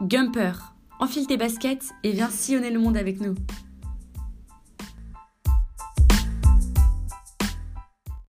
Gumper, enfile tes baskets et viens sillonner le monde avec nous.